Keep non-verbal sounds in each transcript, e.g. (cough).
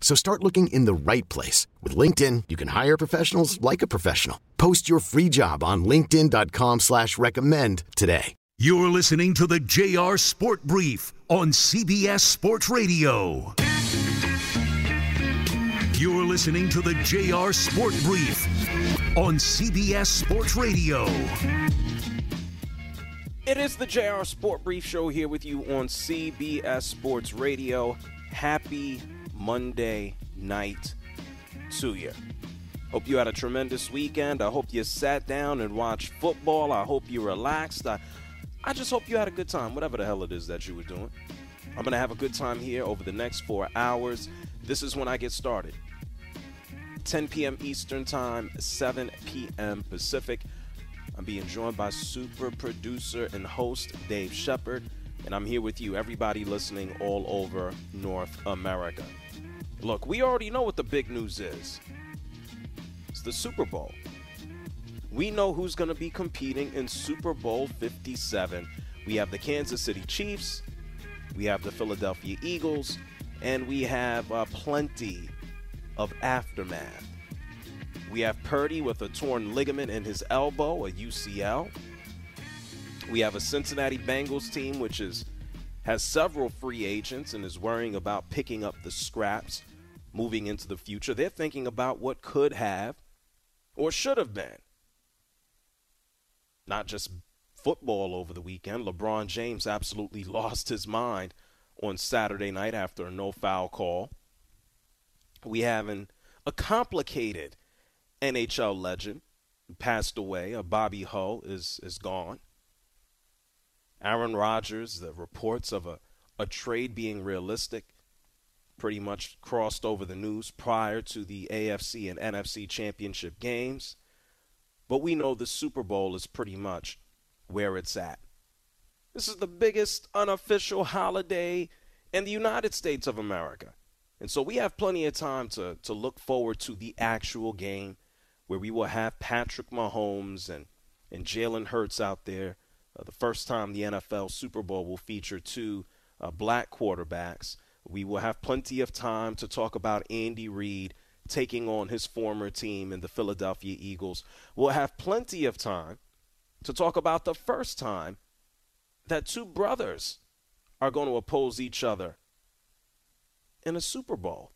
So start looking in the right place. With LinkedIn, you can hire professionals like a professional. Post your free job on linkedin.com slash recommend today. You're listening to the JR Sport Brief on CBS Sports Radio. You're listening to the JR Sport Brief on CBS Sports Radio. It is the JR Sport Brief Show here with you on CBS Sports Radio. Happy Monday night to you. Hope you had a tremendous weekend. I hope you sat down and watched football. I hope you relaxed. I, I just hope you had a good time, whatever the hell it is that you were doing. I'm going to have a good time here over the next four hours. This is when I get started. 10 p.m. Eastern Time, 7 p.m. Pacific. I'm being joined by super producer and host Dave Shepard, and I'm here with you, everybody listening all over North America. Look, we already know what the big news is it's the Super Bowl. We know who's going to be competing in Super Bowl 57. We have the Kansas City Chiefs, we have the Philadelphia Eagles, and we have uh, plenty of aftermath. We have Purdy with a torn ligament in his elbow, a UCL. We have a Cincinnati Bengals team which is has several free agents and is worrying about picking up the scraps moving into the future. They're thinking about what could have or should have been. Not just football over the weekend. LeBron James absolutely (laughs) lost his mind on Saturday night after a no foul call. We have an, a complicated NHL legend passed away. A Bobby Hull is is gone. Aaron Rodgers, the reports of a, a trade being realistic pretty much crossed over the news prior to the AFC and NFC championship games. But we know the Super Bowl is pretty much where it's at. This is the biggest unofficial holiday in the United States of America. And so we have plenty of time to, to look forward to the actual game where we will have Patrick Mahomes and, and Jalen Hurts out there. Uh, the first time the NFL Super Bowl will feature two uh, black quarterbacks. We will have plenty of time to talk about Andy Reid taking on his former team in the Philadelphia Eagles. We'll have plenty of time to talk about the first time that two brothers are going to oppose each other in a Super Bowl.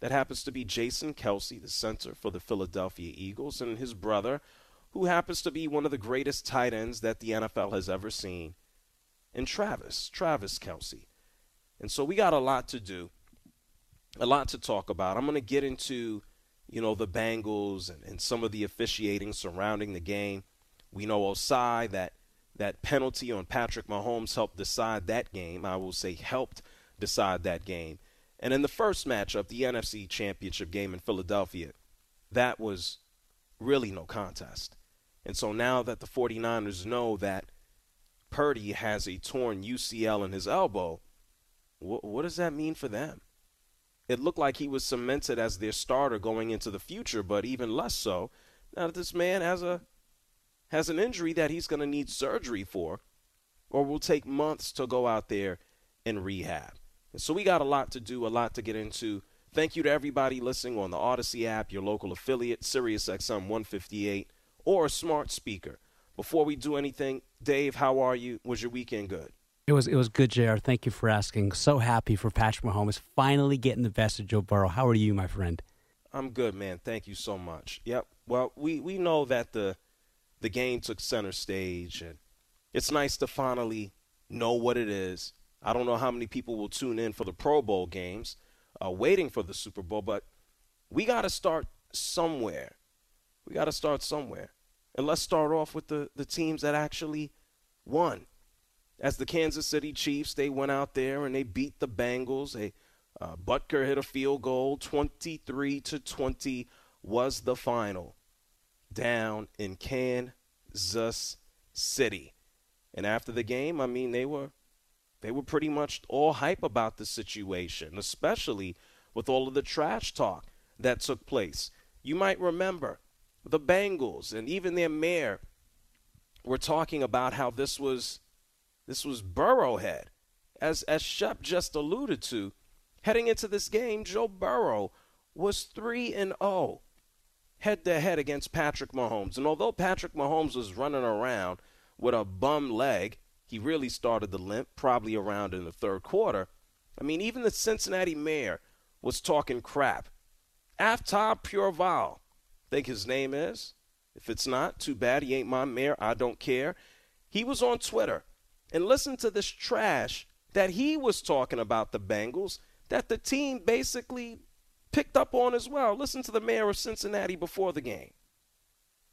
That happens to be Jason Kelce, the center for the Philadelphia Eagles, and his brother, who happens to be one of the greatest tight ends that the NFL has ever seen, and Travis, Travis Kelce. And so we got a lot to do, a lot to talk about. I'm going to get into, you know, the Bengals and, and some of the officiating surrounding the game. We know Ossai that that penalty on Patrick Mahomes helped decide that game. I will say helped decide that game. And in the first matchup, the NFC Championship game in Philadelphia, that was really no contest. And so now that the 49ers know that Purdy has a torn UCL in his elbow, wh- what does that mean for them? It looked like he was cemented as their starter going into the future, but even less so now that this man has a has an injury that he's going to need surgery for. or will take months to go out there and rehab. And so we got a lot to do, a lot to get into. Thank you to everybody listening on the Audacy app, your local affiliate, SiriusXM 158, or a smart speaker. Before we do anything, Dave, how are you? Was your weekend good? It was it was good, Jr. Thank you for asking. So happy for Patrick Mahomes finally getting the best of Joe Burrow. How are you, my friend? I'm good, man. Thank you so much. Yep. Well, we, we know that the the game took center stage, and it's nice to finally know what it is. I don't know how many people will tune in for the Pro Bowl games, uh, waiting for the Super Bowl, but we got to start somewhere. We got to start somewhere. And let's start off with the, the teams that actually won. As the Kansas City Chiefs, they went out there and they beat the Bengals. They, uh, Butker hit a field goal. 23 to 20 was the final down in Kansas City. And after the game, I mean, they were they were pretty much all hype about the situation, especially with all of the trash talk that took place. You might remember the Bengals and even their mayor were talking about how this was this was Burrowhead. As as Shep just alluded to, heading into this game, Joe Burrow was 3 and 0 head to head against Patrick Mahomes. And although Patrick Mahomes was running around with a bum leg, he really started the limp probably around in the third quarter. I mean, even the Cincinnati mayor was talking crap. Aftab Pureval, think his name is. If it's not, too bad. He ain't my mayor. I don't care. He was on Twitter and listen to this trash that he was talking about the Bengals that the team basically picked up on as well. Listen to the mayor of Cincinnati before the game.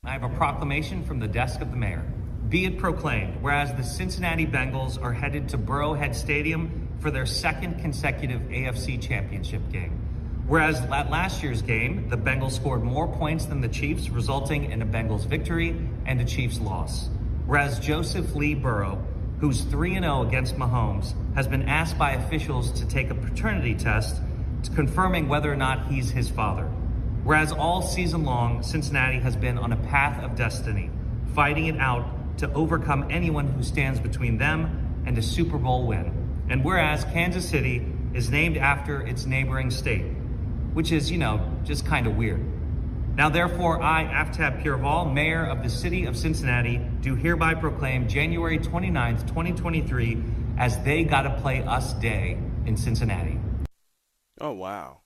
I have a proclamation from the desk of the mayor. Be it proclaimed, whereas the Cincinnati Bengals are headed to Burrowhead Stadium for their second consecutive AFC Championship game. Whereas at last year's game, the Bengals scored more points than the Chiefs, resulting in a Bengals victory and a Chiefs loss. Whereas Joseph Lee Burrow, who's 3 0 against Mahomes, has been asked by officials to take a paternity test confirming whether or not he's his father. Whereas all season long, Cincinnati has been on a path of destiny, fighting it out to overcome anyone who stands between them and a Super Bowl win. And whereas Kansas City is named after its neighboring state, which is, you know, just kind of weird. Now, therefore, I, Aftab Pureval, Mayor of the City of Cincinnati, do hereby proclaim January 29th, 2023 as They Gotta Play Us Day in Cincinnati. Oh wow.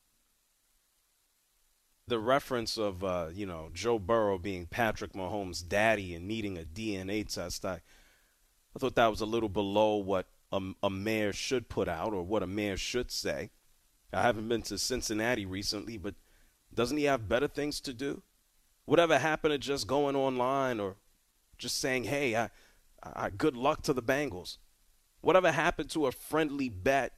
The reference of uh, you know Joe Burrow being Patrick Mahomes' daddy and needing a DNA test, I, I thought that was a little below what a, a mayor should put out or what a mayor should say. I haven't been to Cincinnati recently, but doesn't he have better things to do? Whatever happened to just going online or just saying, "Hey, I, I, good luck to the Bengals"? Whatever happened to a friendly bet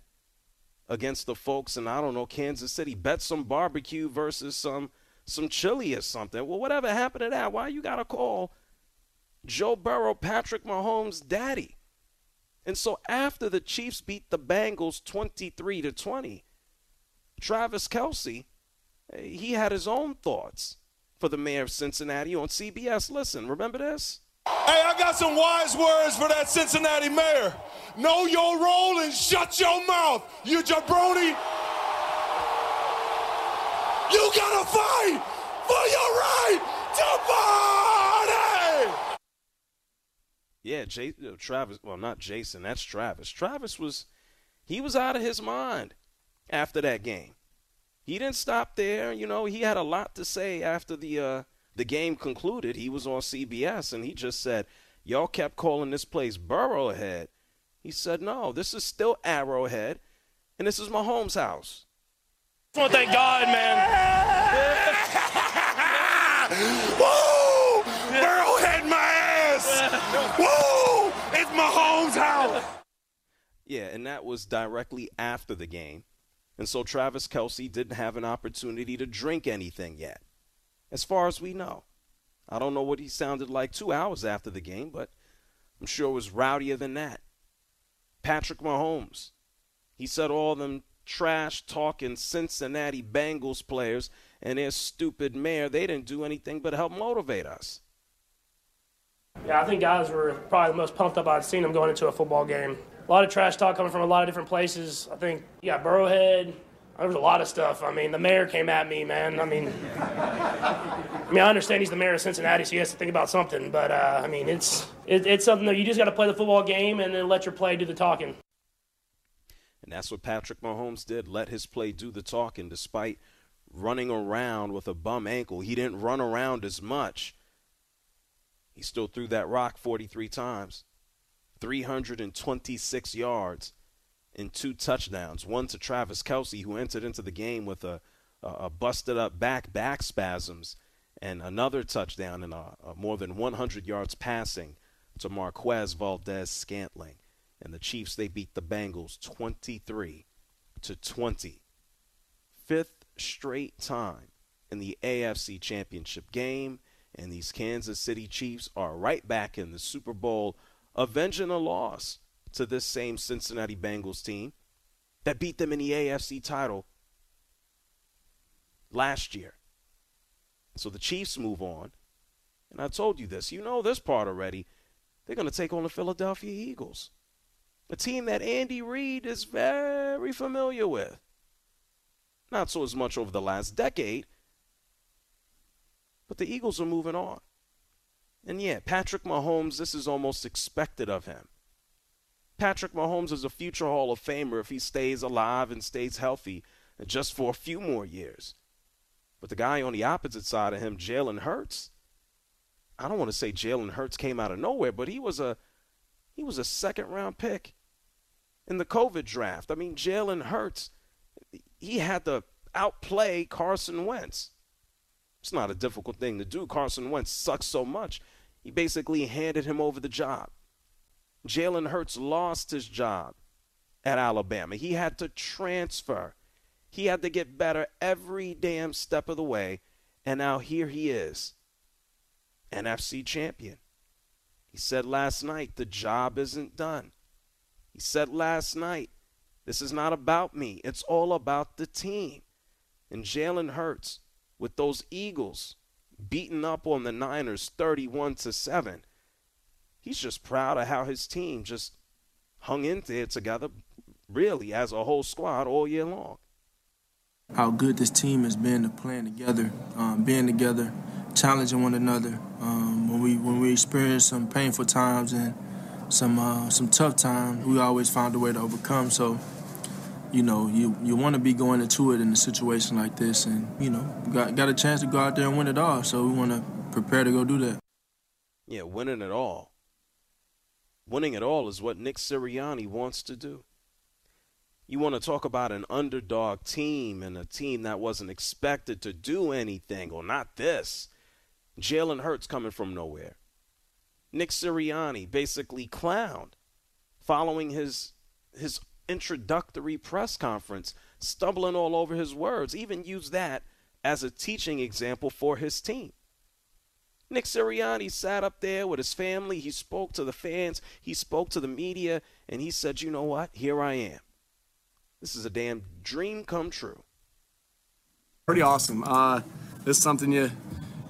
against the folks in I don't know Kansas City. Bet some barbecue versus some some chili or something. Well, whatever happened to that? Why you gotta call Joe Burrow Patrick Mahomes' daddy? And so after the Chiefs beat the Bengals 23 to 20, Travis Kelce, eh, he had his own thoughts for the mayor of Cincinnati on CBS. Listen, remember this? Hey, I got some wise words for that Cincinnati mayor. Know your role and shut your mouth, you jabroni. You gotta fight for your right to party. Yeah, Jay, uh, Travis. Well, not Jason. That's Travis. Travis was, he was out of his mind after that game. He didn't stop there. You know, he had a lot to say after the uh, the game concluded, he was on CBS and he just said, Y'all kept calling this place Burrowhead. He said, No, this is still Arrowhead, and this is Mahomes' house. I want to thank God, man. (laughs) Woo! Burrowhead my ass! Woo! It's Mahomes' house! Yeah, and that was directly after the game. And so Travis Kelce didn't have an opportunity to drink anything yet as far as we know. I don't know what he sounded like two hours after the game, but I'm sure it was rowdier than that. Patrick Mahomes, he said all them trash talking Cincinnati Bengals players and their stupid mayor, they didn't do anything but help motivate us. Yeah, I think guys were probably the most pumped up I'd seen them going into a football game. A lot of trash talk coming from a lot of different places. I think, yeah, Burrowhead. There was a lot of stuff. I mean, the mayor came at me, man. I mean, I mean, I understand he's the mayor of Cincinnati, so he has to think about something. But uh, I mean, it's it, it's something that you just got to play the football game and then let your play do the talking. And that's what Patrick Mahomes did. Let his play do the talking, despite running around with a bum ankle. He didn't run around as much. He still threw that rock 43 times, 326 yards, and two touchdowns. One to Travis Kelce, who entered into the game with a, a busted up back, back spasms, and another touchdown and a, a more than 100 yards passing to Marquez Valdes-Scantling. And the Chiefs, they beat the Bengals 23 to 20. Fifth straight time in the AFC Championship game and these Kansas City Chiefs are right back in the Super Bowl, avenging a loss to this same Cincinnati Bengals team that beat them in the AFC title last year. So the Chiefs move on. And I told you this. You know this part already. They're going to take on the Philadelphia Eagles, a team that Andy Reid is very familiar with. Not so as much over the last decade, but the Eagles are moving on. And yeah, Patrick Mahomes, this is almost expected of him. Patrick Mahomes is a future Hall of Famer if he stays alive and stays healthy just for a few more years. But the guy on the opposite side of him, Jalen Hurts, I don't want to say Jalen Hurts came out of nowhere, but he was a he was a second round pick in the COVID draft. I mean, Jalen Hurts, he had to outplay Carson Wentz. It's not a difficult thing to do. Carson Wentz sucks so much. He basically handed him over the job. Jalen Hurts lost his job at Alabama. He had to transfer. He had to get better every damn step of the way. And now here he is, NFC champion. He said last night, the job isn't done. He said last night, this is not about me. It's all about the team. And Jalen Hurts with those Eagles beating up on the Niners 31 to 7. He's just proud of how his team just hung in there together really as a whole squad all year long. How good this team has been to playing together, um, being together, challenging one another. Um, when we when we experience some painful times and some uh, some tough times, we always found a way to overcome. So you know, you, you want to be going into it in a situation like this, and you know, got got a chance to go out there and win it all. So we want to prepare to go do that. Yeah, winning it all. Winning it all is what Nick Sirianni wants to do. You want to talk about an underdog team and a team that wasn't expected to do anything, or not this. Jalen Hurts coming from nowhere. Nick Sirianni basically clowned following his his introductory press conference, stumbling all over his words, even used that as a teaching example for his team. Nick Sirianni sat up there with his family. He spoke to the fans, he spoke to the media, and he said, You know what? Here I am. This is a damn dream come true. Pretty awesome. Uh, this is something you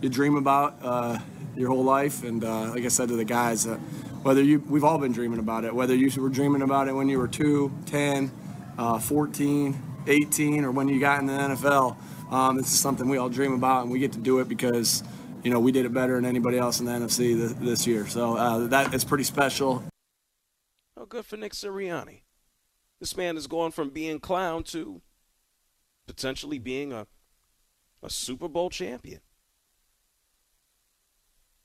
you dream about uh, your whole life, and uh, like I said to the guys, uh, whether you we've all been dreaming about it. Whether you were dreaming about it when you were 2 10 uh, 14 18 or when you got in the nfl um, this is something we all dream about and we get to do it because you know we did it better than anybody else in the nfc this, this year. So uh, that is pretty special. Oh good for nick sirianni? This man is going from being clown to potentially being a, a super bowl champion.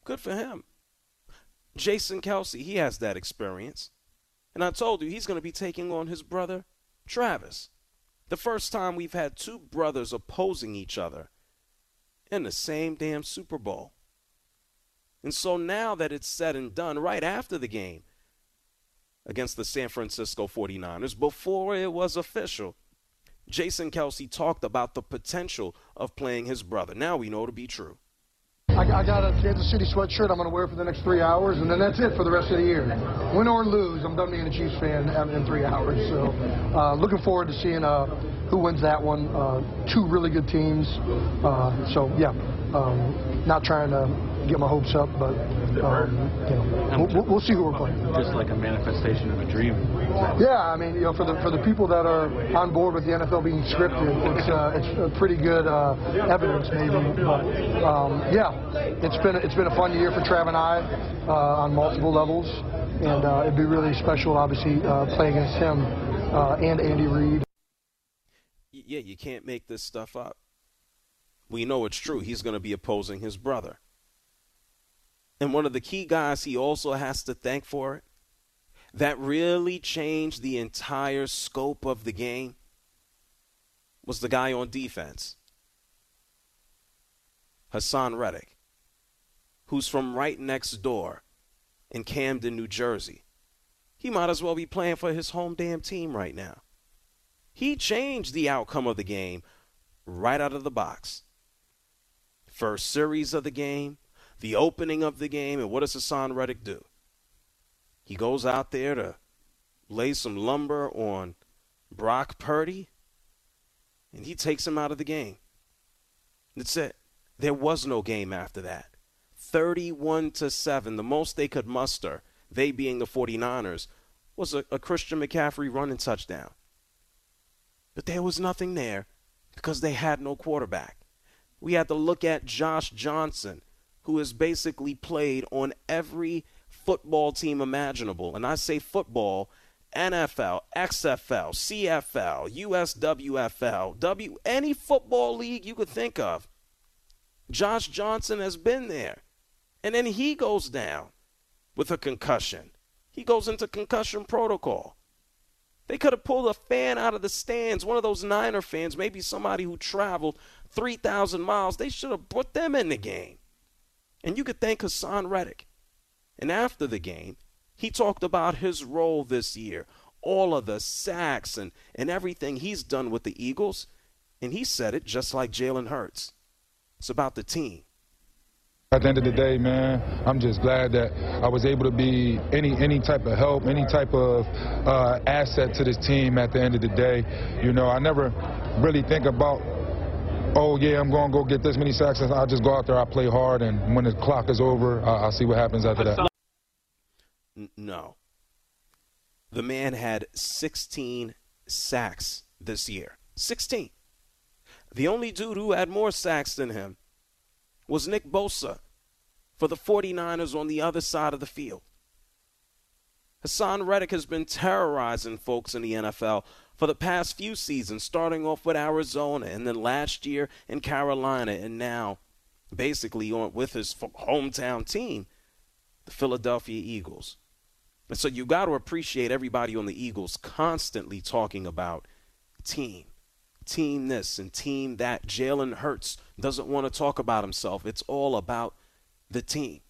Good for him Jason Kelce, he has that experience. And I told you, he's going to be taking on his brother, Travis. The first time we've had two brothers opposing each other in the same damn Super Bowl. And so now that it's said and done, right after the game against the San Francisco 49ers, before it was official, Jason Kelce talked about the potential of playing his brother. Now we know to be true. I, I got a Kansas City sweatshirt I'm going to wear for the next three hours, and then that's it for the rest of the year. Win or lose, I'm done being a Chiefs fan in three hours. So, uh, looking forward to seeing uh, who wins that one. Uh, two really good teams. Uh, so, yeah, um, not trying to get my hopes up, but um, you know, we'll, we'll, see who we're playing. Just like a manifestation of a dream. Yeah, I mean, you know, for the for the people that are on board with the NFL being scripted, it's uh, it's a pretty good uh, evidence, maybe. But um, yeah, it's been it's been a fun year for Trav and I uh, on multiple levels, and uh, it'd be really special, obviously, uh, playing against him uh, and Andy Reid. Yeah, you can't make this stuff up. We know it's true. He's going to be opposing his brother. And one of the key guys he also has to thank for it, that really changed the entire scope of the game, was the guy on defense, Haason Reddick, who's from right next door in Camden, New Jersey. He might as well be playing for his home damn team right now. He changed the outcome of the game right out of the box. First series of the game, the opening of the game, and what does Haason Reddick do? He goes out there to lay some lumber on Brock Purdy, and he takes him out of the game. That's it. There was no game after that. 31 to 7, the most they could muster, they being the 49ers, was a, a Christian McCaffrey running touchdown. But there was nothing there because they had no quarterback. We had to look at Josh Johnson, who has basically played on every football team imaginable. And I say football, NFL, XFL, CFL, USWFL, W any football league you could think of. Josh Johnson has been there. And then he goes down with a concussion. He goes into concussion protocol. They could have pulled a fan out of the stands, one of those Niner fans, maybe somebody who traveled 3,000 miles. They should have put them in the game. And you could thank Haason Reddick. And after the game, he talked about his role this year, all of the sacks and, and everything he's done with the Eagles. And he said it just like Jalen Hurts. It's about the team. At the end of the day, man, I'm just glad that I was able to be any any type of help, any type of uh, asset to this team at the end of the day. You know, I never really think about oh, yeah, I'm going to go get this many sacks. I'll just go out there, I'll play hard, and when the clock is over, I'll see what happens after that. No. The man had 16 sacks this year. 16. The only dude who had more sacks than him was Nick Bosa for the 49ers on the other side of the field. Haason Reddick has been terrorizing folks in the NFL for the past few seasons, starting off with Arizona and then last year in Carolina, and now basically on with his hometown team, the Philadelphia Eagles. And so you got to appreciate everybody on the Eagles constantly talking about team, team this and team that. Jalen Hurts doesn't want to talk about himself. It's all about the team.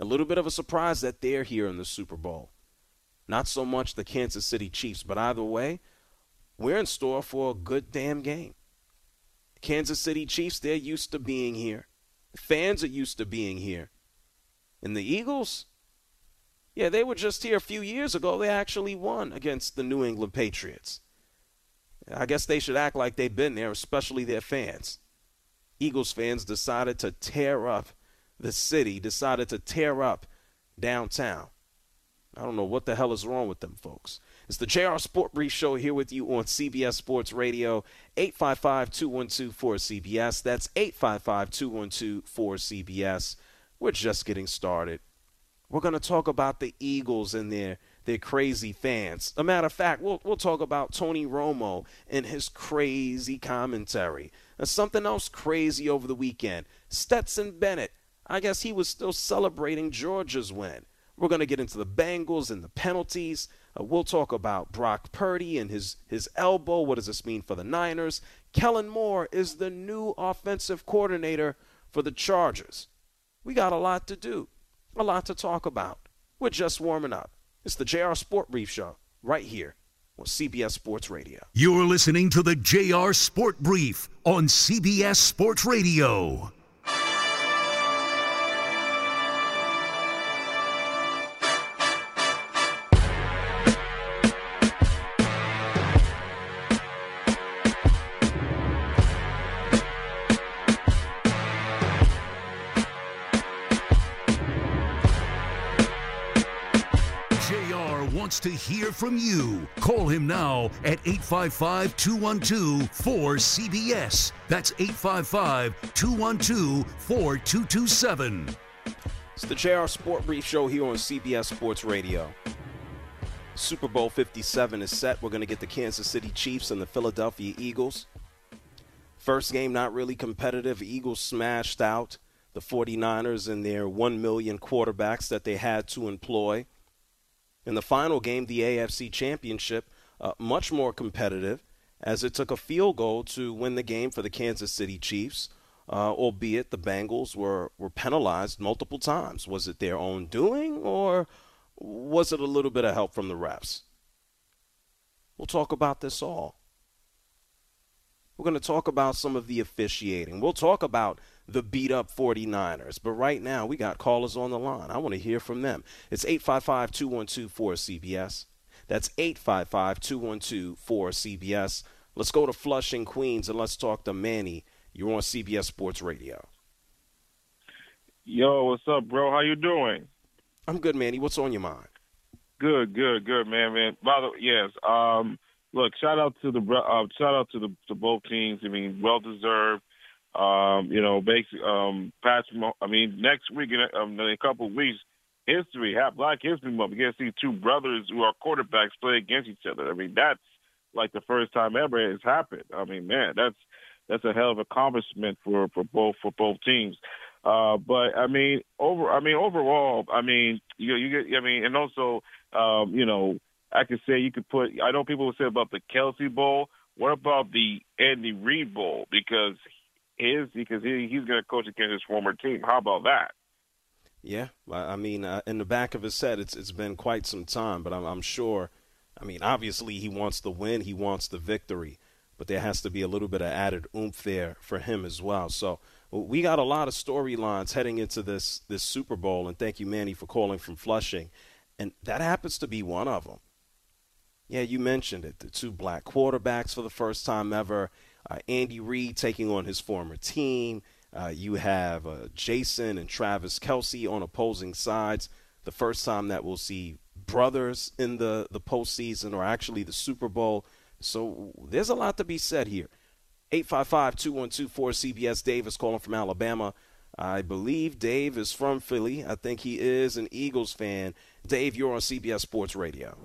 A little bit of a surprise that they're here in the Super Bowl. Not so much the Kansas City Chiefs, but either way, we're in store for a good damn game. Kansas City Chiefs, they're used to being here. Fans are used to being here. And the Eagles, yeah, they were just here a few years ago. They actually won against the New England Patriots. I guess they should act like they've been there, especially their fans. Eagles fans decided to tear up the city, decided to tear up downtown. I don't know what the hell is wrong with them folks. It's the JR Sport Brief Show here with you on CBS Sports Radio, 855 212 4CBS. That's 855 212 4CBS. We're just getting started. We're going to talk about the Eagles and their, their crazy fans. A matter of fact, we'll, we'll talk about Tony Romo and his crazy commentary. And something else crazy over the weekend Stetson Bennett. I guess he was still celebrating Georgia's win. We're going to get into the Bengals and the penalties. Uh, we'll talk about Brock Purdy and his, his elbow. What does this mean for the Niners? Kellen Moore is the new offensive coordinator for the Chargers. We got a lot to do, a lot to talk about. We're just warming up. It's the JR Sport Brief Show right here on CBS Sports Radio. You're listening to the JR Sport Brief on CBS Sports Radio. Hear from you. Call him now at 855 212 4CBS. That's 855 212 4227. It's the JR Sport Brief Show here on CBS Sports Radio. Super Bowl 57 is set. We're going to get the Kansas City Chiefs and the Philadelphia Eagles. First game, not really competitive. Eagles smashed out the 49ers and their 1 million quarterbacks that they had to employ. In the final game, the AFC Championship, uh, much more competitive as it took a field goal to win the game for the Kansas City Chiefs, uh, albeit the Bengals were, were penalized multiple times. Was it their own doing or was it a little bit of help from the refs? We'll talk about this all. We're going to talk about some of the officiating. We'll talk about the beat up 49ers. But right now, we got callers on the line. I want to hear from them. It's 855 212 4CBS. That's 855 212 4CBS. Let's go to Flushing, Queens, and let's talk to Manny. You're on CBS Sports Radio. Yo, what's up, bro? How you doing? I'm good, Manny. What's on your mind? Good, good, good, man, man. By the way, yes, um, look, shout out to the uh, shout out to the to both teams. I mean, well deserved. Um, you know, basically, um, Patrick. I mean, next week, in a, um, in a couple of weeks, history, Black History Month. We get to see two brothers who are quarterbacks play against each other. I mean, that's like the first time ever it's happened. I mean, man, that's that's a hell of accomplishment for for both for both teams. Uh, but I mean, over I mean overall, I mean you you get I mean, and also um, you know I could say you could put. I know people would say about the Kelce Bowl. What about the Andy Reid Bowl? Because his because he, he's going to coach against his former team. How about that? Yeah, I mean, uh, in the back of his head, it's it's been quite some time, but I'm, I'm sure. I mean, obviously, he wants the win, he wants the victory, but there has to be a little bit of added oomph there for him as well. So we got a lot of storylines heading into this this Super Bowl, and thank you, Manny, for calling from Flushing, and that happens to be one of them. Yeah, you mentioned it. The two black quarterbacks for the first time ever. Uh, Andy Reid taking on his former team. Uh, you have uh, Jason and Travis Kelce on opposing sides. The first time that we'll see brothers in the, the postseason or actually the Super Bowl. So there's a lot to be said here. 855 212 cbs Dave is calling from Alabama. I believe Dave is from Philly. I think he is an Eagles fan. Dave, you're on CBS Sports Radio.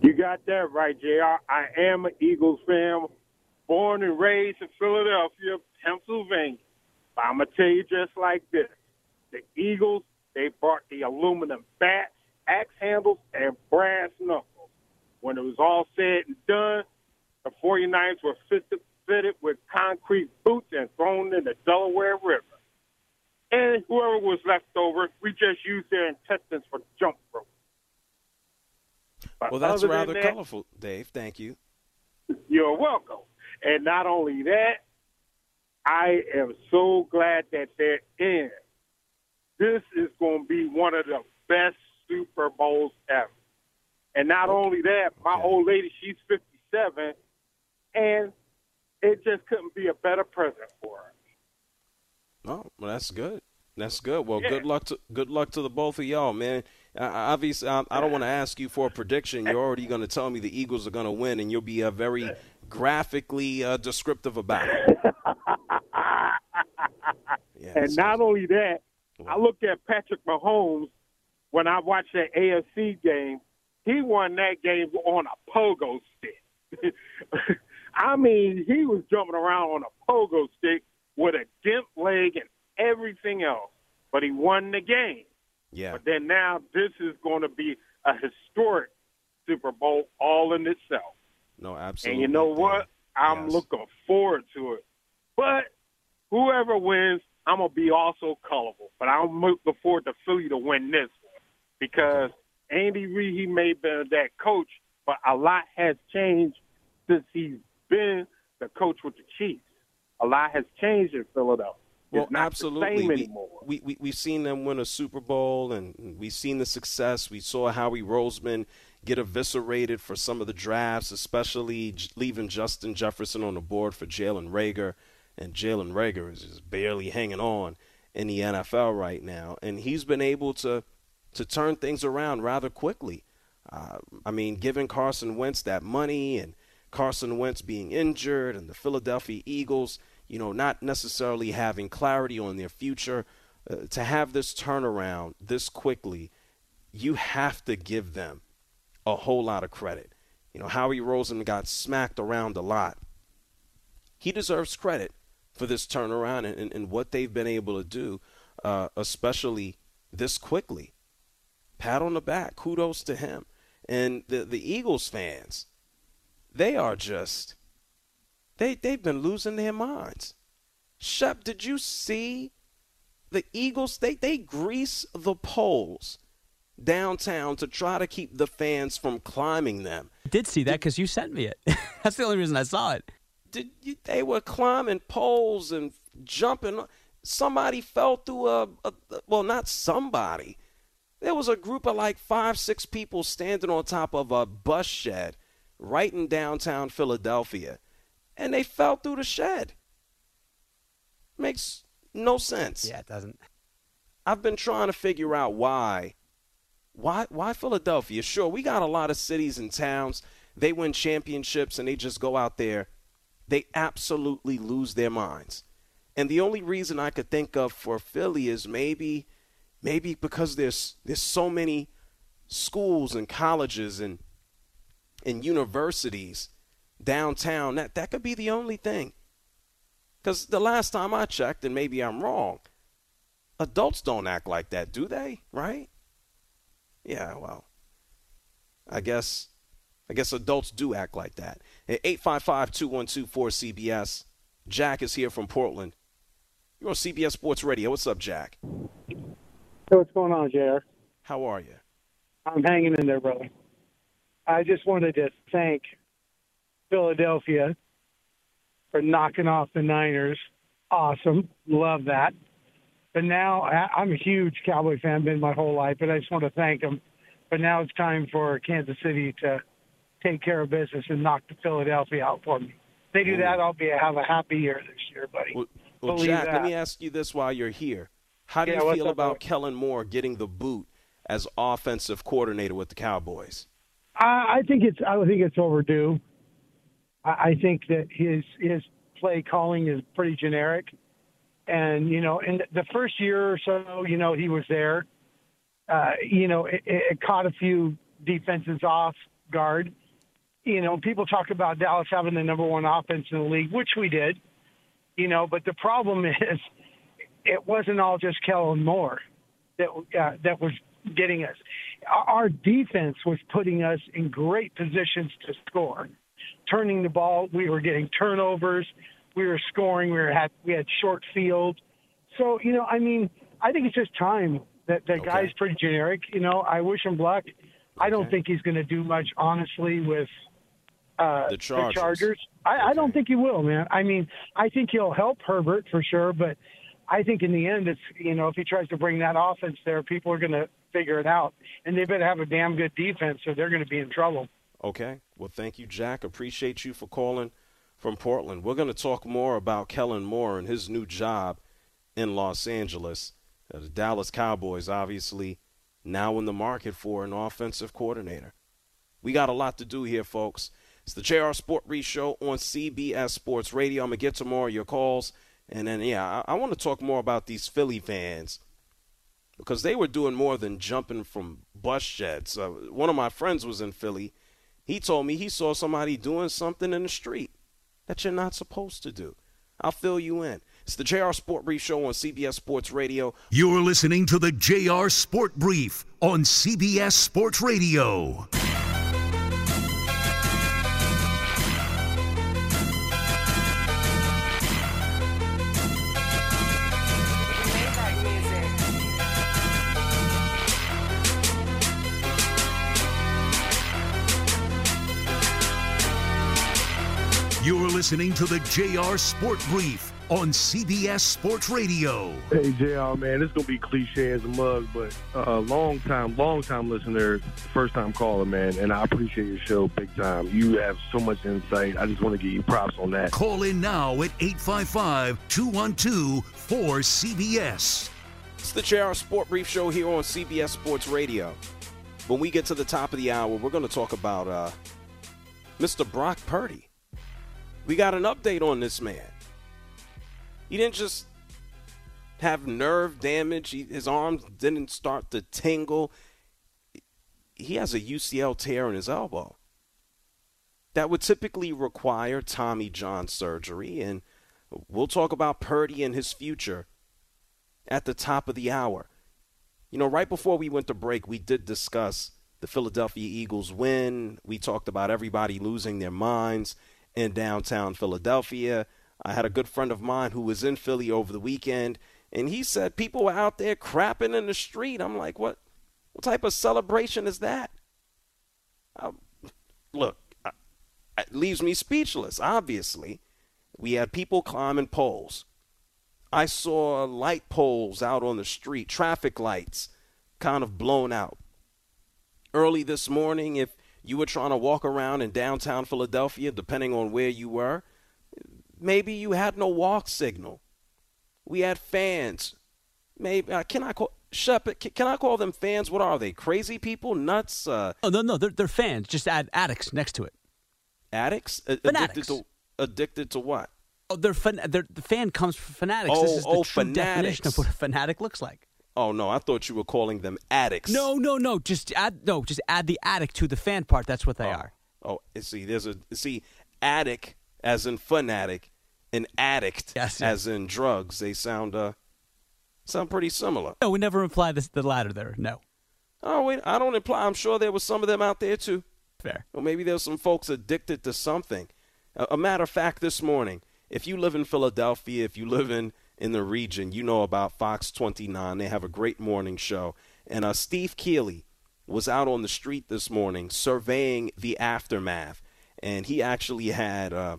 You got that right, JR. I am an Eagles fan, born and raised in Philadelphia, Pennsylvania. But I'm going to tell you just like this. The Eagles, they brought the aluminum bats, axe handles, and brass knuckles. When it was all said and done, the 49ers were fitted with concrete boots and thrown in the Delaware River. And whoever was left over, we just used their intestines for jump rope. But well, that's rather that, colorful, Dave. Thank you. You're welcome. And not only that, I am so glad that they're in. This is going to be one of the best Super Bowls ever. And not only that, my okay. old lady, she's 57, and it just couldn't be a better present for her. Oh, well, that's good. That's good. Well, yeah. good luck to good luck to the both of y'all, man. Uh, obviously, I, I don't want to ask you for a prediction. You're already going to tell me the Eagles are going to win, and you'll be a very graphically uh, descriptive about it. (laughs) yeah, and not only that, I looked at Patrick Mahomes when I watched that AFC game. He won that game on a pogo stick. (laughs) I mean, he was jumping around on a pogo stick with a gimp leg and everything else, but he won the game. Yeah. But then now this is going to be a historic Super Bowl all in itself. No, absolutely. And you know what? I'm yes. looking forward to it. But whoever wins, I'm gonna be also colorful. But I'm looking forward to Philly to win this one because Andy Reid he may have been that coach, but a lot has changed since he's been the coach with the Chiefs. A lot has changed in Philadelphia. Well, absolutely. We, we, we, we've seen them win a Super Bowl, and we've seen the success. We saw Howie Roseman get eviscerated for some of the drafts, especially leaving Justin Jefferson on the board for Jalen Reagor. And Jalen Reagor is just barely hanging on in the NFL right now. And he's been able to, to turn things around rather quickly. Uh, I mean, giving Carson Wentz that money and Carson Wentz being injured and the Philadelphia Eagles, you know, not necessarily having clarity on their future, uh, to have this turnaround this quickly, you have to give them a whole lot of credit. You know, Howie Roseman got smacked around a lot. He deserves credit for this turnaround and, and, and what they've been able to do, uh, especially this quickly. Pat on the back. Kudos to him. And the, the Eagles fans, they are just, they, they've been losing their minds. Shep, did you see the Eagles? They, they grease the poles downtown to try to keep the fans from climbing them. I did see that because you sent me it. (laughs) That's the only reason I saw it. Did you, they were climbing poles and jumping. Somebody fell through a, a well, not somebody. There was a group of like five, six people standing on top of a bus shed right in downtown Philadelphia, and they fell through the shed. Makes no sense. Yeah, it doesn't. I've been trying to figure out why why why Philadelphia? Sure, we got a lot of cities and towns. They win championships and they just go out there. They absolutely lose their minds. And the only reason I could think of for Philly is maybe maybe because there's there's so many schools and colleges and and universities downtown that that could be the only thing. Cuz the last time I checked and maybe I'm wrong, adults don't act like that, do they? Right? Yeah, well, I guess I guess adults do act like that. 855-212-4CBS. Jack is here from Portland. You're on CBS Sports Radio. What's up, Jack? Hey, what's going on, JR? How are you? I'm hanging in there, brother. I just wanted to thank Philadelphia for knocking off the Niners. Awesome. Love that. But now I'm a huge Cowboy fan, been my whole life, and I just want to thank them. But now it's time for Kansas City to take care of business and knock the Philadelphia out for me. If they do that, I'll be have a happy year this year, buddy. Well, well Jack, that. let me ask you this while you're here. How do yeah, you feel up, about bro? Kellen Moore getting the boot as offensive coordinator with the Cowboys? I, I think it's I think it's overdue. I, I think that his his play calling is pretty generic. And, you know, in the first year or so, you know, he was there. Uh, you know, it, it caught a few defenses off guard. You know, people talk about Dallas having the number one offense in the league, which we did. You know, but the problem (laughs) is, it wasn't all just Kellen Moore that uh, that was getting us. Our defense was putting us in great positions to score, turning the ball. We were getting turnovers we were scoring. We were had we had short field. So you know, I mean, I think it's just time. That that okay. guy's pretty generic. You know, I wish him luck. Okay. I don't think he's going to do much, honestly, with uh, the Chargers. The Chargers. I, okay. I don't think he will, man. I mean, I think he'll help Herbert for sure, but I think in the end, it's you know, if he tries to bring that offense there, people are going to figure it out, and they better have a damn good defense, or they're going to be in trouble. Okay. Well, thank you, Jack. Appreciate you for calling from Portland. We're going to talk more about Kellen Moore and his new job in Los Angeles. Uh, the Dallas Cowboys, obviously, now in the market for an offensive coordinator. We got a lot to do here, folks. It's the JR Sport Brief Show on CBS Sports Radio. I'm going to get to more of your calls. And then, yeah, I, I want to talk more about these Philly fans because they were doing more than jumping from bus sheds. Uh, one of my friends was in Philly. He told me he saw somebody doing something in the street that you're not supposed to do. I'll fill you in. It's the JR Sport Brief Show on CBS Sports Radio. You're listening to the JR Sport Brief on CBS Sports Radio. Listening to the JR Sport Brief on CBS Sports Radio. Hey, JR, man, it's going to be cliche as a mug, but a uh, long time, long time listener, first time caller, man, and I appreciate your show big time. You have so much insight. I just want to give you props on that. Call in now at 855 212 4CBS. It's the JR Sport Brief Show here on CBS Sports Radio. when we get to the top of the hour, we're going to talk about uh, Mr. Brock Purdy. We got an update on this man. He didn't just have nerve damage, he, his arms didn't start to tingle. He has a UCL tear in his elbow. That would typically require Tommy John surgery, and we'll talk about Purdy and his future at the top of the hour. You know, right before we went to break, we did discuss the Philadelphia Eagles win. We talked about everybody losing their minds in downtown Philadelphia. I had a good friend of mine who was in Philly over the weekend, and he said people were out there crapping in the street. I'm like, what? What type of celebration is that? Look, uh, it leaves me speechless. Obviously, we had people climbing poles. I saw light poles out on the street, traffic lights kind of blown out. Early this morning, if you were trying to walk around in downtown Philadelphia, depending on where you were, maybe you had no walk signal. We had fans. Maybe uh, can I call Shep? Can, can I call them fans? What are they? Crazy people? Nuts? Uh, oh no, no, they're they're fans. Just add addicts next to it. Addicts? Fanatics. Addicted to, addicted to what? Oh, they're, fan- they're the fan comes from fanatics. Oh, this is the oh, true definition of what a fanatic looks like. Oh no, I thought you were calling them addicts. No, no, no. Just add no. Just add the addict to the fan part. That's what they are. Oh, see, there's a see, addict as in fanatic, and addict Yes, as in drugs. They sound uh sound pretty similar. No, we never imply this, the latter there. No. Oh wait, I don't imply. I'm sure there was some of them out there too. Fair. Or maybe there's some folks addicted to something. A, a matter of fact, this morning, if you live in Philadelphia, if you live in in the region, you know about Fox 29. They have a great morning show, and uh, Steve Keeley was out on the street this morning surveying the aftermath, and he actually had uh,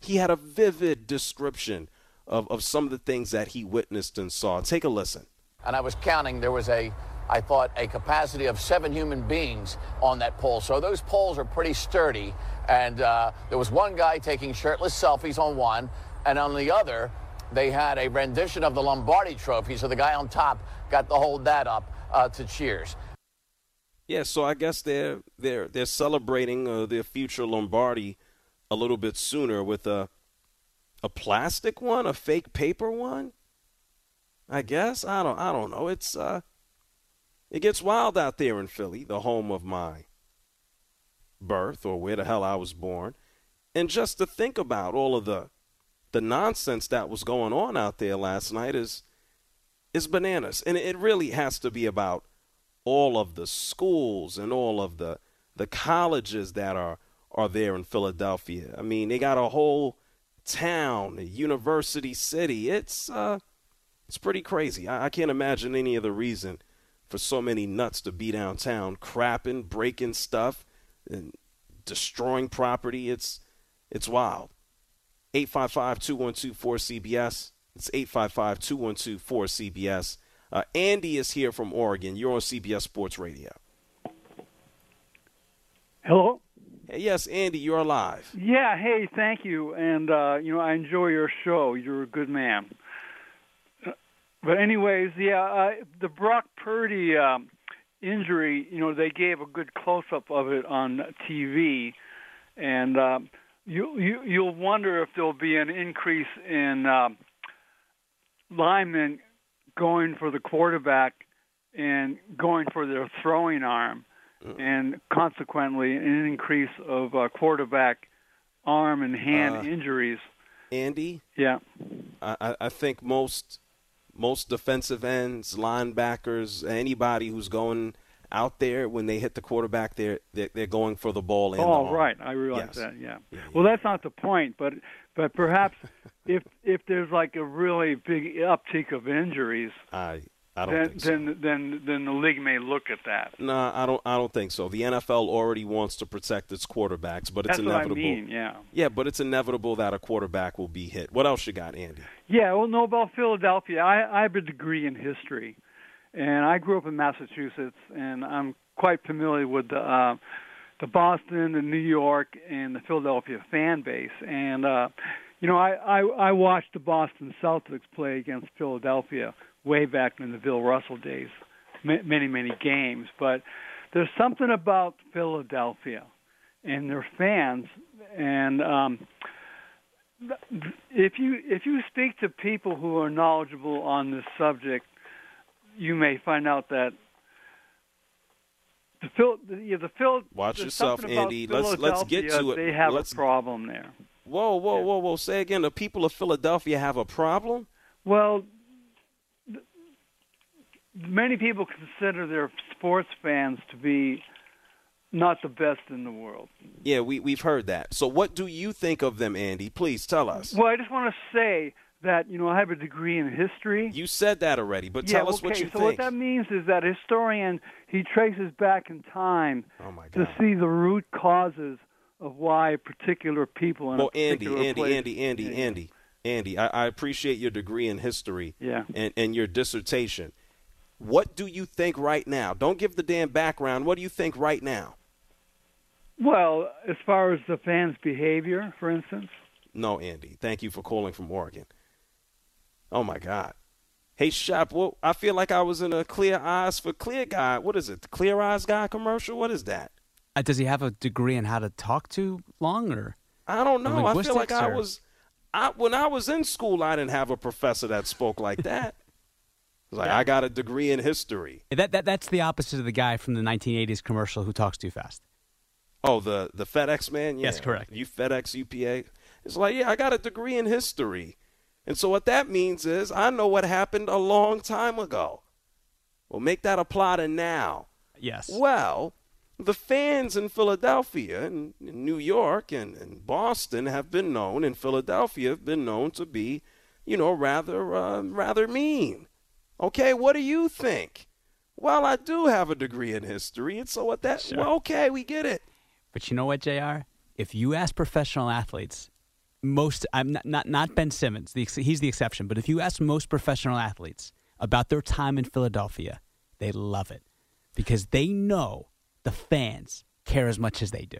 he had a vivid description of, of some of the things that he witnessed and saw. Take a listen. and I was counting, there was a, I thought, a capacity of seven human beings on that pole. So those poles are pretty sturdy. And uh, there was one guy taking shirtless selfies on one, and on the other, they had a rendition of the Lombardi Trophy. So the guy on top got to hold that up uh, to cheers. Yeah, so I guess they're they're they're celebrating uh, their future Lombardi a little bit sooner with a a plastic one, a fake paper one. I guess I don't I don't know. It's uh it gets wild out there in Philly, the home of my birth or where the hell I was born. And just to think about all of the the nonsense that was going on out there last night is is bananas. And it really has to be about all of the schools and all of the the colleges that are are there in Philadelphia. I mean, they got a whole town, a university city. It's uh it's pretty crazy. I, I can't imagine any other reason for so many nuts to be downtown, crapping, breaking stuff, and destroying property. It's it's wild. 855-212-4CBS. It's 855-212-4CBS. Uh, Andy is here from Oregon. You're on CBS Sports Radio. Hello. Hey, yes, Andy, you're live. Yeah. Hey, thank you. And uh, you know, I enjoy your show. You're a good man. Uh, But anyways, yeah, uh, the Brock Purdy um, injury. You know, they gave a good close up of it on TV, and um, you, you you'll wonder if there'll be an increase in um, linemen going for the quarterback and going for their throwing arm, and consequently an increase of uh, quarterback arm and hand Uh, injuries. Andy? Yeah. I, I- I think most most defensive ends, linebackers, anybody who's going out there when they hit the quarterback, they're they're, they're going for the ball. The Oh, arm. right. I realize Yes. that. Yeah. Well, that's not the point, but but perhaps (laughs) if if there's like a really big uptick of injuries, I I don't then think so. then then then the league may look at that. No, I don't. I don't think so. The NFL already wants to protect its quarterbacks, but it's That's what I inevitable. mean, yeah. Yeah, but it's inevitable that a quarterback will be hit. What else you got, Andy? Yeah, well, no, about Philadelphia. I, I have a degree in history, and I grew up in Massachusetts, and I'm quite familiar with the uh, the Boston, the New York, and the Philadelphia fan base. And uh, you know, I, I I watched the Boston Celtics play against Philadelphia way back in the Bill Russell days, ma- many many games. But there's something about Philadelphia and their fans, and um, if you if you speak to people who are knowledgeable on this subject, you may find out that the Phil, the, the Phil. Watch yourself, Andy. Let's let's get to it. They have let's, a problem there. Whoa, whoa, whoa, whoa! Say again. The people of Philadelphia have a problem. Well, many people consider their sports fans to be not the best in the world. Yeah, we we've heard that. So, what do you think of them, Andy? Please tell us. Well, I just want to say that you know I have a degree in history. You said that already, but yeah, tell us okay, what you so think. So what that means is that a historian he traces back in time oh to see the root causes of why particular people in well, a Andy, particular Andy, place. Andy, Andy, Andy, Andy, I, I appreciate your degree in history Yeah. and, and your dissertation. What do you think right now? Don't give the damn background. What do you think right now? Well, as far as the fans' behavior, for instance. No, Andy. Thank you for calling from Oregon. Oh my God. Hey Shop, well, I feel like I was in a Clear Eyes for Clear Guy. What is it? The Clear Eyes Guy commercial? What is that? Uh, does he have a degree in how to talk too long, or I don't know. I feel like linguistics, I was I when I was in school I didn't have a professor that spoke like (laughs) that. It's like I got a degree in history. that, that that's the opposite of the guy from the 1980s commercial who talks too fast. Oh, the the FedEx man? Yeah. Yes, correct. You FedEx UPA. It's like, yeah, I got a degree in history. And so what that means is I know what happened a long time ago. Well, make that apply to now. Yes. Well, the fans in Philadelphia and in New York and, and Boston have been known, and Philadelphia have been known to be, you know, rather uh, rather mean. Okay, what do you think? Well, I do have a degree in history, and so what that? Well, okay, we get it. But you know what, Jr. If you ask professional athletes, most I'm not not, not Ben Simmons. The, he's the exception. But if you ask most professional athletes about their time in Philadelphia, they love it because they know the fans care as much as they do,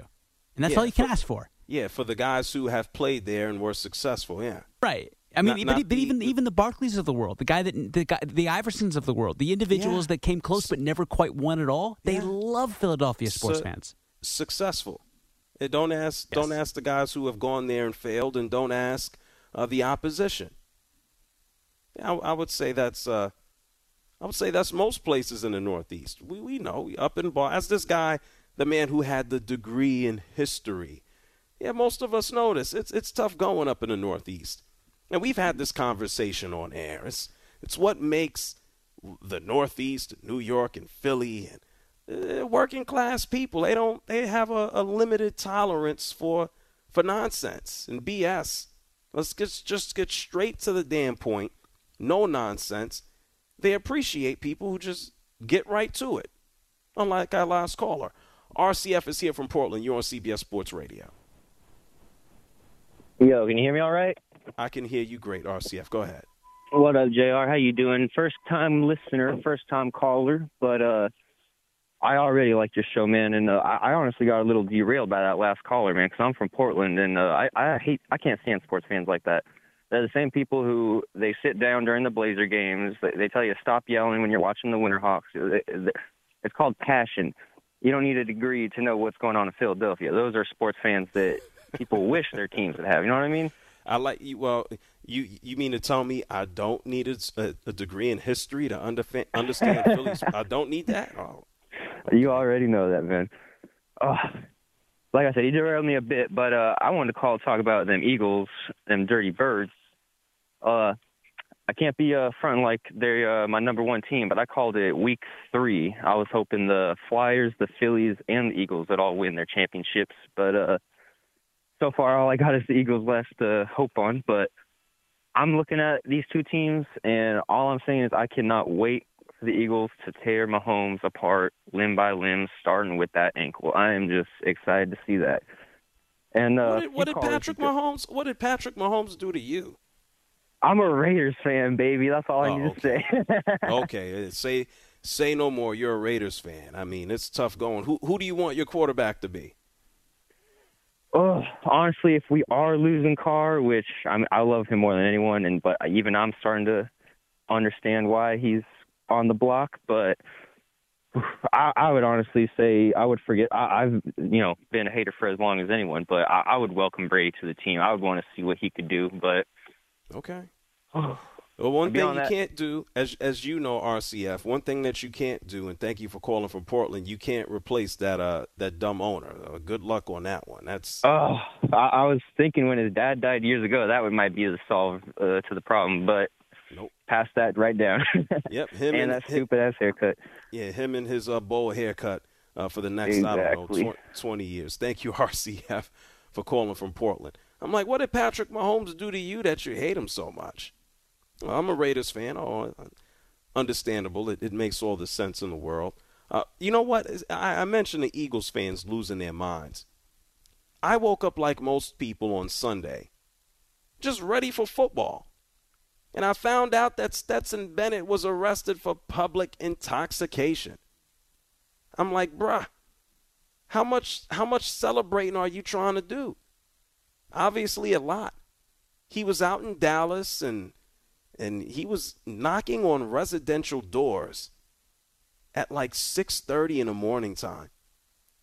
and that's Yeah, all you can for- ask for. Yeah, for the guys who have played there and were successful. Yeah. Right. I mean, Not- but, not but even even the Barkleys of the world, the guy that the guy, the Iversons of the world, the individuals that came close but never quite won at all, they love Philadelphia sports Su- fans. Successful. Don't ask. Don't ask the guys who have gone there and failed, and don't ask uh, the opposition. Yeah, I, I would say that's. Uh, I would say that's most places in the Northeast. We we know up in Bar. As this guy, the man who had the degree in history. Yeah, most of us know this. It's it's tough going up in the Northeast, and we've had this conversation on air. It's it's what makes the Northeast, New York, and Philly, and uh, working class people. They don't. They have a, a limited tolerance for for nonsense and BS. Let's get, just get straight to the damn point. No nonsense. They appreciate people who just get right to it. Unlike our last caller. RCF is here from Portland. You're on CBS Sports Radio. Yo, can you hear me all right? I can hear you great, RCF. Go ahead. What up, Jr? How you doing? First time listener, first time caller, but uh, I already like your show, man, and uh, I, I honestly got a little derailed by that last caller, man, because I'm from Portland, and uh, I, I hate, I can't stand sports fans like that. They're the same people who they sit down during the Blazer games. They, they tell you stop yelling when you're watching the Winterhawks. It- it- It's called passion. You don't need a degree to know what's going on in Philadelphia. Those are sports fans that people (laughs) wish their teams would have. You know what I mean? I like you. Well, you you mean to tell me I don't need a, a, degree in history to understand Phillies? (laughs) I don't need that. Oh, You already know that, man. Oh, like I said, you derailed me a bit, but uh, I wanted to call talk about them Eagles, them dirty birds. Uh, I can't be uh, fronting like they're uh, my number one team, but I called it week three. I was hoping the Flyers, the Phillies, and the Eagles would all win their championships, but uh, so far all I got is the Eagles left to hope on. But I'm looking at these two teams, and all I'm saying is I cannot wait the Eagles to tear Mahomes apart limb by limb, starting with that ankle. I am just excited to see that. And uh, what did, what did Patrick Mahomes? What did Patrick Mahomes do to you? I'm a Raiders fan, baby. That's all I Oh, need to say. (laughs) okay, uh, say say no more. You're a Raiders fan. I mean, it's tough going. Who who do you want your quarterback to be? Oh, honestly, if we are losing Carr, which I mean, I love him more than anyone, and but even I'm starting to understand why he's on the block. But I, I would honestly say I would forget. I, I've you know been a hater for as long as anyone, but I, I would welcome Brady to the team. I would want to see what he could do, but okay. (sighs) Well, one thing you that- can't do, as as you know, RCF, one thing that you can't do, and thank you for calling from Portland, you can't replace that uh that dumb owner. Uh, good luck on that one. That's Oh, I, I was thinking when his dad died years ago, that would might be the solve uh, to the problem, but nope. pass that right down. (laughs) Yep, him and and that stupid ass haircut. Yeah, him and his uh, bowl haircut uh, for the next I don't know tw- twenty years. Thank you, (laughs) RCF, for calling from Portland. I'm like, what did Patrick Mahomes do to you that you hate him so much? Well, I'm a Raiders fan. Oh, understandable. It, it makes all the sense in the world. Uh, you know what? I, I mentioned the Eagles fans losing their minds. I woke up like most people on Sunday, just ready for football. And I found out that Stetson Bennett was arrested for public intoxication. I'm like, bruh, how much how much celebrating are you trying to do? Obviously a lot. He was out in Dallas and and he was knocking on residential doors at like 6:30 in the morning time.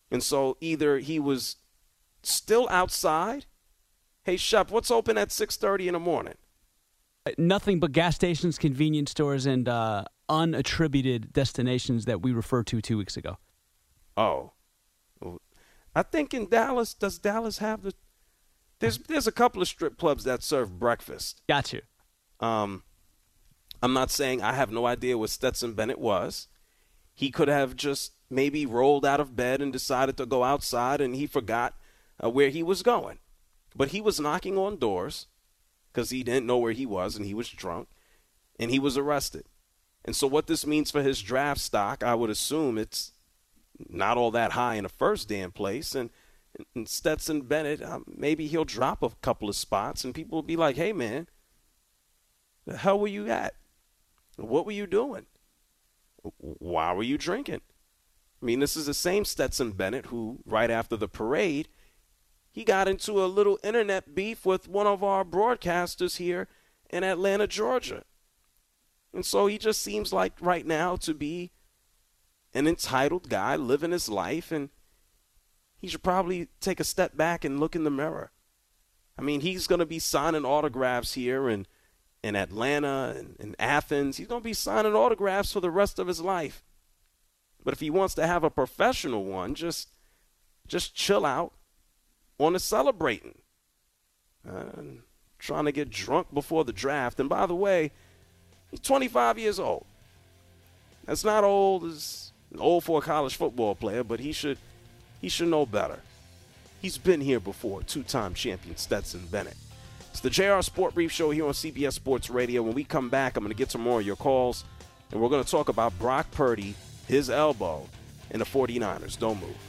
And so either he was still outside, hey Shep, what's open at 6:30 in the morning? Nothing but gas stations, convenience stores, and uh, unattributed destinations that we referred to two weeks ago. Oh, I think in Dallas, does Dallas have the? There's there's a couple of strip clubs that serve breakfast. Got you. Um, I'm not saying I have no idea what Stetson Bennett was. He could have just maybe rolled out of bed and decided to go outside, and he forgot uh, where he was going. But he was knocking on doors because he didn't know where he was, and he was drunk, and he was arrested. And so, what this means for his draft stock, I would assume it's not all that high in the first damn place. And, and Stetson Bennett, um, maybe he'll drop a couple of spots, and people will be like, "Hey, man, the hell were you at? What were you doing? Why were you drinking?" I mean, this is the same Stetson Bennett who, right after the parade, he got into a little internet beef with one of our broadcasters here in Atlanta, Georgia. And so he just seems like right now to be an entitled guy living his life, and he should probably take a step back and look in the mirror. I mean, he's going to be signing autographs here in, in Atlanta and in Athens. He's going to be signing autographs for the rest of his life. But if he wants to have a professional one, just just chill out on the celebrating. Uh, trying to get drunk before the draft. And by the way, he's 25 years old. That's not old as old for a college football player, but he should he should know better. He's been here before, two-time champion Stetson Bennett. It's the JR Sport Brief Show here on CBS Sports Radio. When we come back, I'm going to get some more of your calls, and we're going to talk about Brock Purdy, his elbow, and the 49ers. Don't move.